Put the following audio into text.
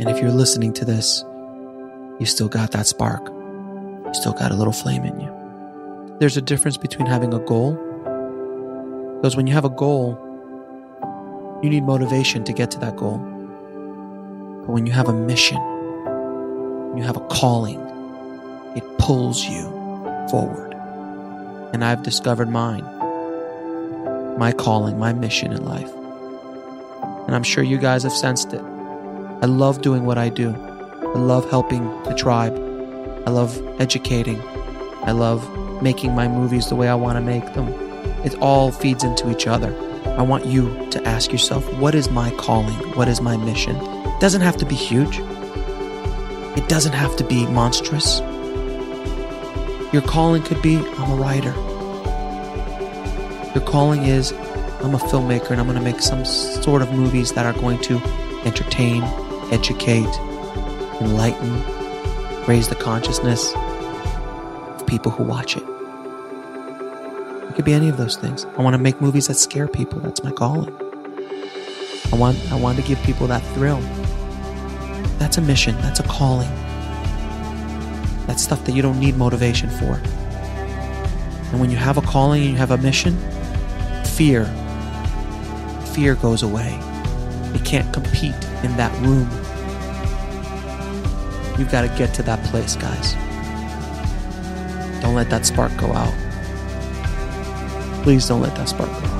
And if you're listening to this, you still got that spark. You still got a little flame in you. There's a difference between having a goal, because when you have a goal, you need motivation to get to that goal. But when you have a mission, you have a calling, it pulls you forward. And I've discovered mine, my calling, my mission in life. And I'm sure you guys have sensed it. I love doing what I do. I love helping the tribe. I love educating. I love making my movies the way I want to make them. It all feeds into each other. I want you to ask yourself, what is my calling? What is my mission? It doesn't have to be huge. It doesn't have to be monstrous. Your calling could be, I'm a writer. Your calling is, I'm a filmmaker and I'm going to make some sort of movies that are going to entertain, educate, enlighten, raise the consciousness of people who watch it. It could be any of those things. I want to make movies that scare people. That's my calling. I want I want to give people that thrill. That's a mission. That's a calling. That's stuff that you don't need motivation for. And when you have a calling and you have a mission, fear fear goes away. It can't compete in that room. You've got to get to that place, guys. Don't let that spark go out. Please don't let that spark go out.